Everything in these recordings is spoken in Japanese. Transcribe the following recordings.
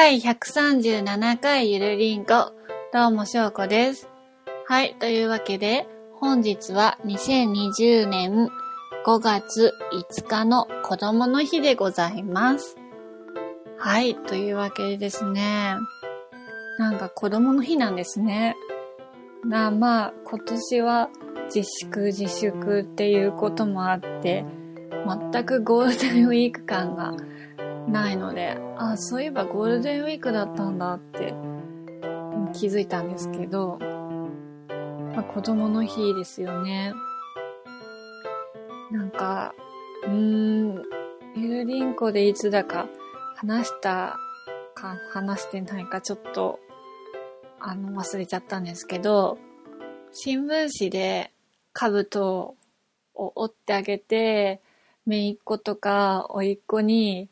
第137回ゆるりんこ。どうもしょうこです。はい、というわけで、本日は2020年5月5日の子供の日でございます。はい、というわけでですね、なんか子供の日なんですね。なまあ、今年は自粛自粛っていうこともあって、全くゴールデンウィーク感がないので、あ、そういえばゴールデンウィークだったんだって気づいたんですけど、まあ、子供の日ですよね。なんか、うーん、ゆるりんこでいつだか話したか話してないかちょっと、あの、忘れちゃったんですけど、新聞紙で兜を折ってあげて、姪っ子とか甥っ子に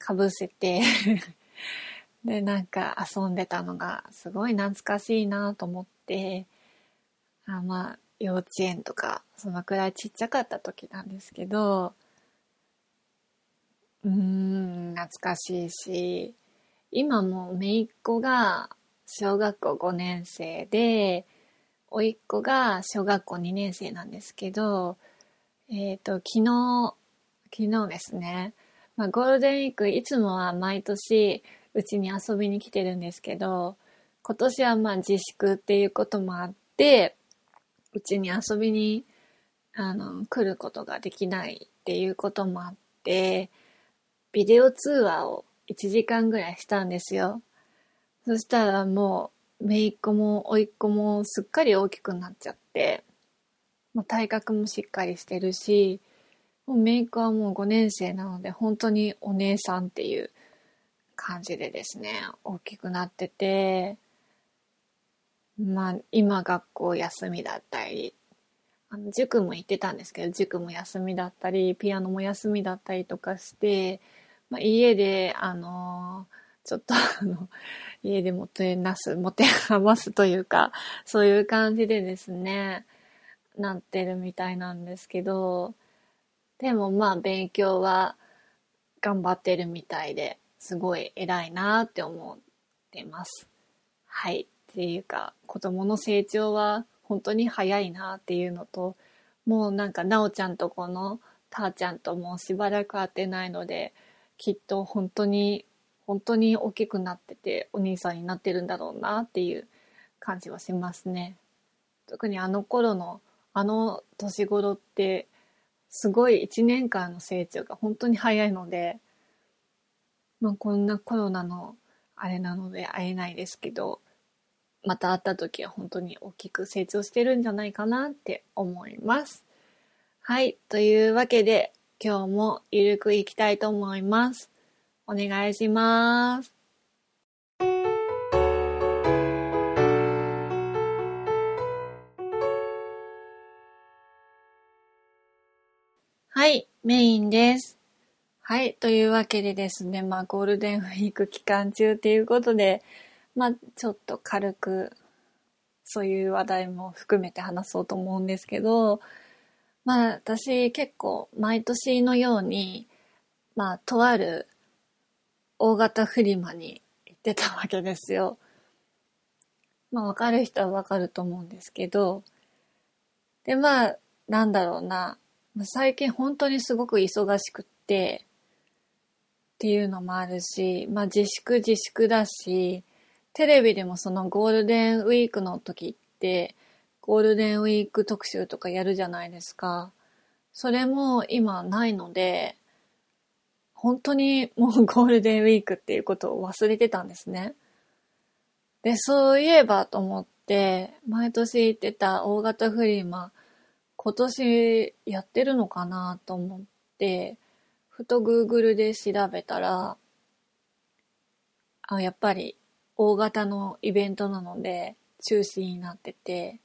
かぶせて。で、なんか遊んでたのがすごい懐かしいなと思って、あまあ、幼稚園とか、そのくらいちっちゃかった時なんですけど、うーん、懐かしいし、今も姪っ子が小学校5年生で、甥っ子が小学校2年生なんですけど、えっ、と、昨日、昨日ですね、まあ、ゴールデンウィークいつもは毎年うちに遊びに来てるんですけど、今年はまあ自粛っていうこともあって、うちに遊びにあの来ることができないっていうこともあって、ビデオ通話を1時間ぐらいしたんですよ。そしたらもう、姪っ子も甥っ子もすっかり大きくなっちゃって、もう体格もしっかりしてるし、もう姪っ子はもう5年生なので本当にお姉さんっていう感じでですね、大きくなってて、まあ今学校休みだったり、あの塾も行ってたんですけど、塾も休みだったり、ピアノも休みだったりとかして、まあ、家で、あのちょっとあの、家でもてなす、もてあますというか、そういう感じでですね、なってるみたいなんですけど、でもまあ勉強は頑張ってるみたいで、すごい偉いなって思ってます。はい。っていうか、子供の成長は本当に早いなっていうのと、もうなんかなおちゃんとこのたーちゃんともうしばらく会ってないので、きっと本当に、本当に大きくなってて、お兄さんになってるんだろうなっていう感じはしますね。特にあの頃の、あの年頃って、すごい1年間の成長が本当に早いので、まあこんなコロナのあれなので会えないですけど、また会った時は本当に大きく成長してるんじゃないかなって思います。はい。というわけで、今日もゆるくいきたいと思います。お願いします。メインです。はい、というわけでですね、まあゴールデンウィーク期間中ということで、まあちょっと軽くそういう話題も含めて話そうと思うんですけど、まあ私結構毎年のように、まあとある大型フリマに行ってたわけですよ。まあわかる人はわかると思うんですけど、でまあなんだろうな、最近本当にすごく忙しくって、っていうのもあるし、まあ自粛自粛だし、テレビでもそのゴールデンウィークの時って、ゴールデンウィーク特集とかやるじゃないですか。それも今ないので、本当にもうゴールデンウィークっていうことを忘れてたんですね。で、そういえばと思って、毎年行ってた大型フリマ、今年やってるのかなと思って、ふと Google で調べたら、あ、やっぱり大型のイベントなので中止になってて、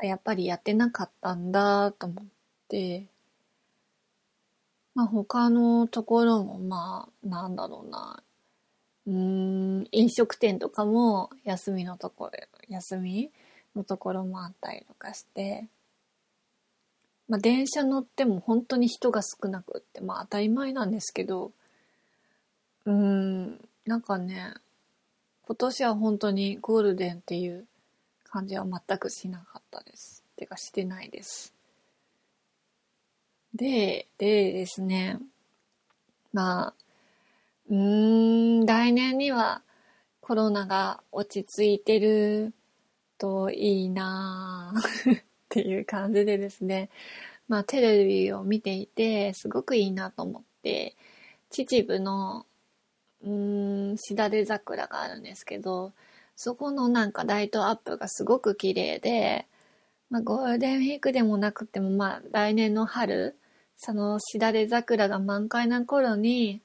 やっぱりやってなかったんだと思って、まあ他のところもまあなんだろうな、うん、飲食店とかも休みのところ、休みのところもあったりとかして、まあ電車乗っても本当に人が少なくって、まあ当たり前なんですけど、うーん、なんかね、今年は本当にゴールデンっていう感じは全くしなかったです。てかしてないです。で、でですね、まあ、うーん、来年にはコロナが落ち着いてるといいなぁっていう感じでですね、まあテレビを見ていてすごくいいなと思って、秩父のうーん、しだれ桜があるんですけど、そこのなんかライトアップがすごく綺麗で、まあゴールデンウィークでもなくても、まあ来年の春、そのしだれ桜が満開な頃に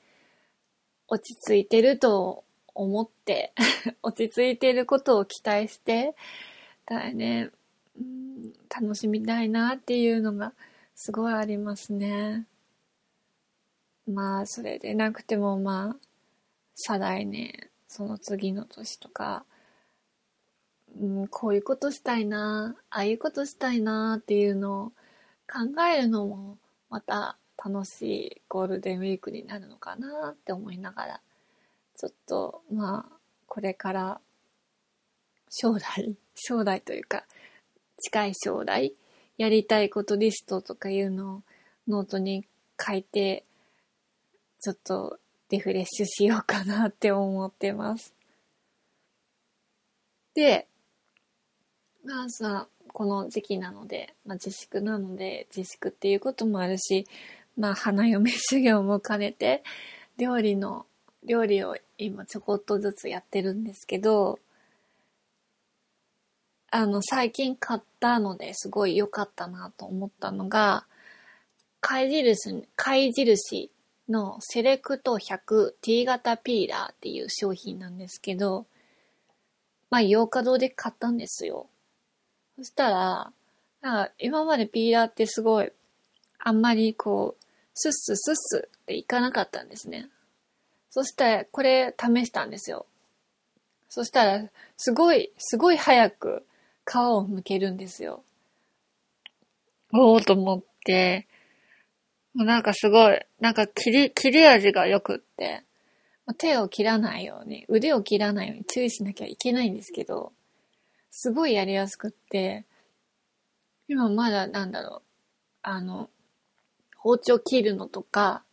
落ち着いてると思って 落ち着いてることを期待して、来年、うん、楽しみたいなっていうのがすごいありますね。まあ、それでなくてもまあ、再来年、その次の年とか、うん、こういうことしたいな、ああいうことしたいなっていうのを考えるのもまた楽しいゴールデンウィークになるのかなって思いながら、ちょっとまあ、これから将来、将来というか、近い将来、やりたいことリストとかいうのをノートに書いて、ちょっとリフレッシュしようかなって思ってます。で、まあさ、この時期なので、まあ自粛なので、自粛っていうこともあるし、まあ花嫁修行も兼ねて、料理の、料理を今ちょこっとずつやってるんですけど、あの、最近買ったのですごい良かったなと思ったのが、貝印、貝印のセレクト 100T 型ピーラーっていう商品なんですけど、まあ、洋華堂で買ったんですよ。そしたら、なんか今までピーラーってすごい、あんまりこう、スッススッスっていかなかったんですね。そして、これ試したんですよ。そしたら、すごい、すごい早く皮を剥けるんですよ。おおと思って、もうなんかすごい、なんか切り、切れ味が良くって、手を切らないように、腕を切らないように注意しなきゃいけないんですけど、すごいやりやすくって、今まだなんだろう、あの、包丁切るのとか、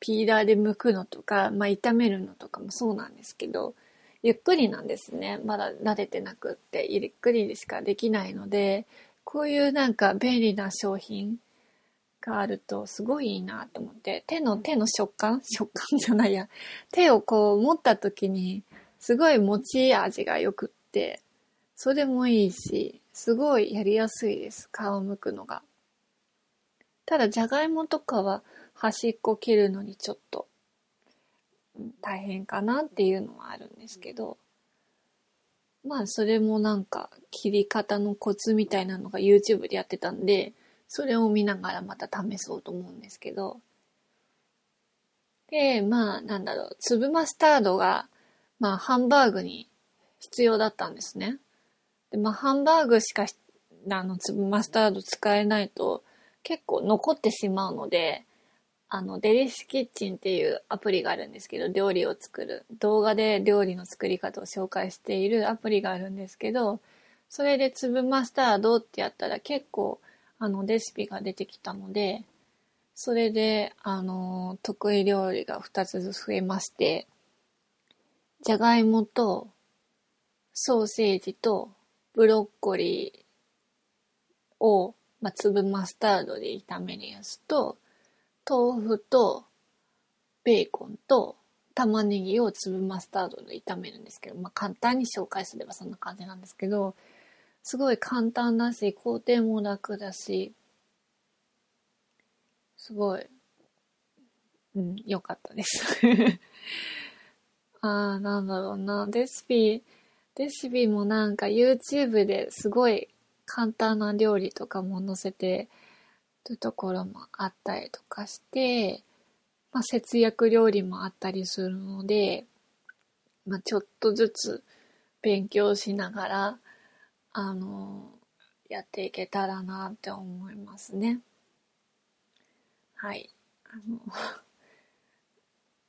ピーラーで剥くのとか、まあ炒めるのとかもそうなんですけど、ゆっくりなんですね。まだ慣れてなくって、ゆっくりでしかできないので、こういうなんか便利な商品、があるとすごいいいなと思って、手の、手の食感？食感じゃないや。手をこう持った時に、すごい持ち味が良くって、それもいいし、すごいやりやすいです。皮を剥くのが。ただ、じゃがいもとかは端っこ切るのにちょっと大変かなっていうのはあるんですけど、まあ、それもなんか切り方のコツみたいなのが YouTube でやってたんで、それを見ながらまた試そうと思うんですけど。で、まあ、なんだろう、粒マスタードが、まあ、ハンバーグに必要だったんですね。で、まあ、ハンバーグしか、あの、粒マスタード使えないと、結構残ってしまうので、あの、デリシキッチンっていうアプリがあるんですけど、料理を作る。動画で料理の作り方を紹介しているアプリがあるんですけど、それで粒マスタードってやったら結構あの、レシピが出てきたので、それで、あの、得意料理が2つずつ増えまして、じゃがいもと、ソーセージと、ブロッコリーを、まあ、粒マスタードで炒めるやつと、豆腐と、ベーコンと、玉ねぎを粒マスタードで炒めるんですけど、まあ、簡単に紹介すればそんな感じなんですけど、すごい簡単だし、工程も楽だし、すごい、うん、良かったです ああ、なんだろうな。レシピ、レシピもなんか YouTube ですごい簡単な料理とかも載せてるところもあったりとかして、まあ節約料理もあったりするので、まあちょっとずつ勉強しながら、あの、やっていけたらなって思いますね。はい。あの、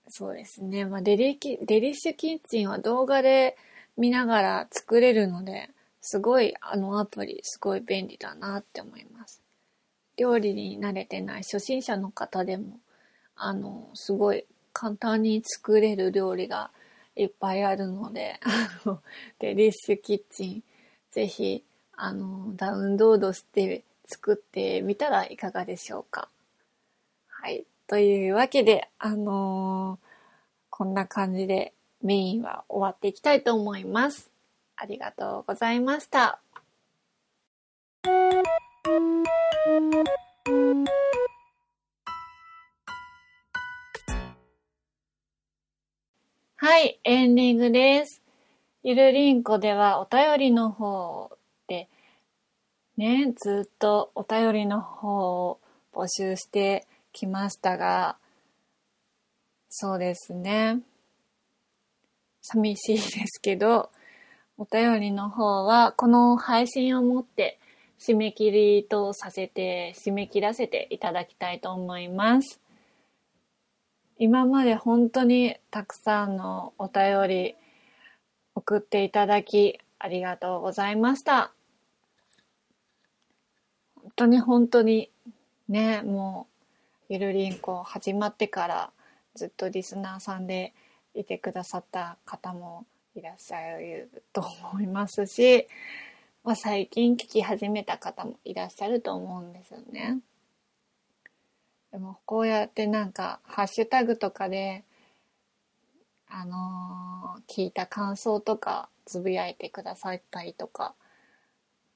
そうですね。まあ、デリキ、デリッシュキッチンは動画で見ながら作れるので、すごい、あのアプリ、すごい便利だなって思います。料理に慣れてない初心者の方でも、あの、すごい簡単に作れる料理がいっぱいあるので、あの、デリッシュキッチン、ぜひ、あの、ダウンロードして作ってみたらいかがでしょうか。はい。というわけで、あのー、こんな感じでメインは終わっていきたいと思います。ありがとうございました。はい、エンディングです。ゆるりんこではお便りの方で、ね、ずっとお便りの方を募集してきましたが、そうですね。寂しいですけど、お便りの方はこの配信をもって締め切りとさせて、締め切らせていただきたいと思います。今まで本当にたくさんのお便り送っていただきありがとうございました。本当に本当にね、もうゆるりんこ始まってからずっとリスナーさんでいてくださった方もいらっしゃると思いますし、まあ、最近聞き始めた方もいらっしゃると思うんですよね。でもこうやってなんかハッシュタグとかであのー、聞いた感想とかつぶやいてくださったりとか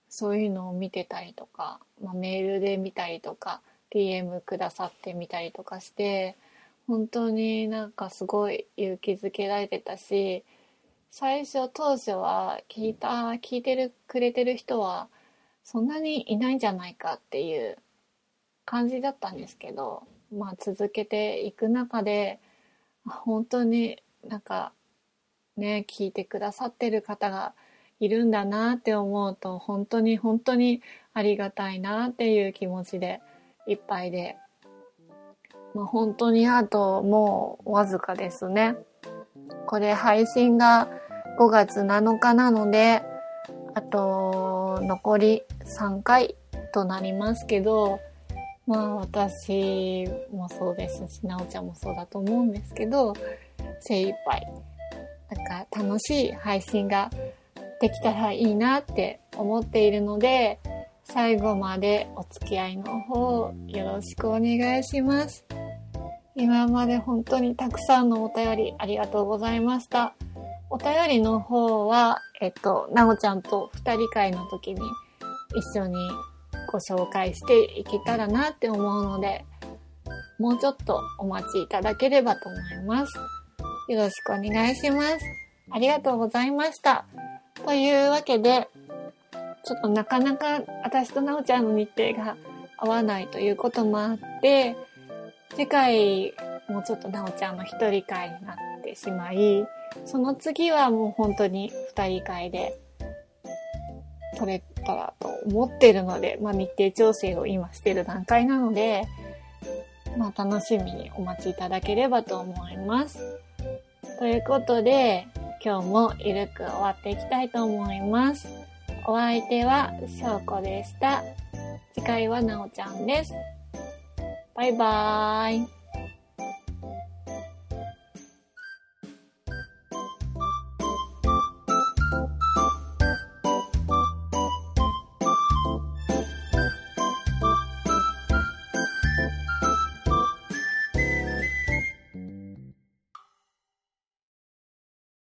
そういうのを見てたりとか、まあ、メールで見たりとか DM くださってみたりとかして本当になんかすごい勇気づけられてたし最初当初は聞いた聞いてるくれてる人はそんなにいないんじゃないかっていう感じだったんですけど、まあ、続けていく中で本当になんかね聞いてくださってる方がいるんだなって思うと本当に本当にありがたいなっていう気持ちでいっぱいで、まあ、本当にあともうわずかですね。これ配信が5月7日なのであと残り3回となりますけどまあ私もそうですし、なおちゃんもそうだと思うんですけど、精一杯、なんか楽しい配信ができたらいいなって思っているので、最後までお付き合いの方よろしくお願いします。今まで本当にたくさんのお便りありがとうございました。お便りの方は、えっと、なおちゃんと二人会の時に一緒にご紹介していけたらなって思うので、もうちょっとお待ちいただければと思います。よろしくお願いします。ありがとうございました。というわけで、ちょっとなかなか私となおちゃんの日程が合わないということもあって、次回もうちょっとなおちゃんの一人会になっててしまい、その次はもう本当に二人会で撮れたらと思ってるので、まあ、日程調整を今してる段階なので、まあ、楽しみにお待ちいただければと思います。ということで、今日もゆるく終わっていきたいと思います。お相手はしょうこでした。次回はなおちゃんです。バイバーイ。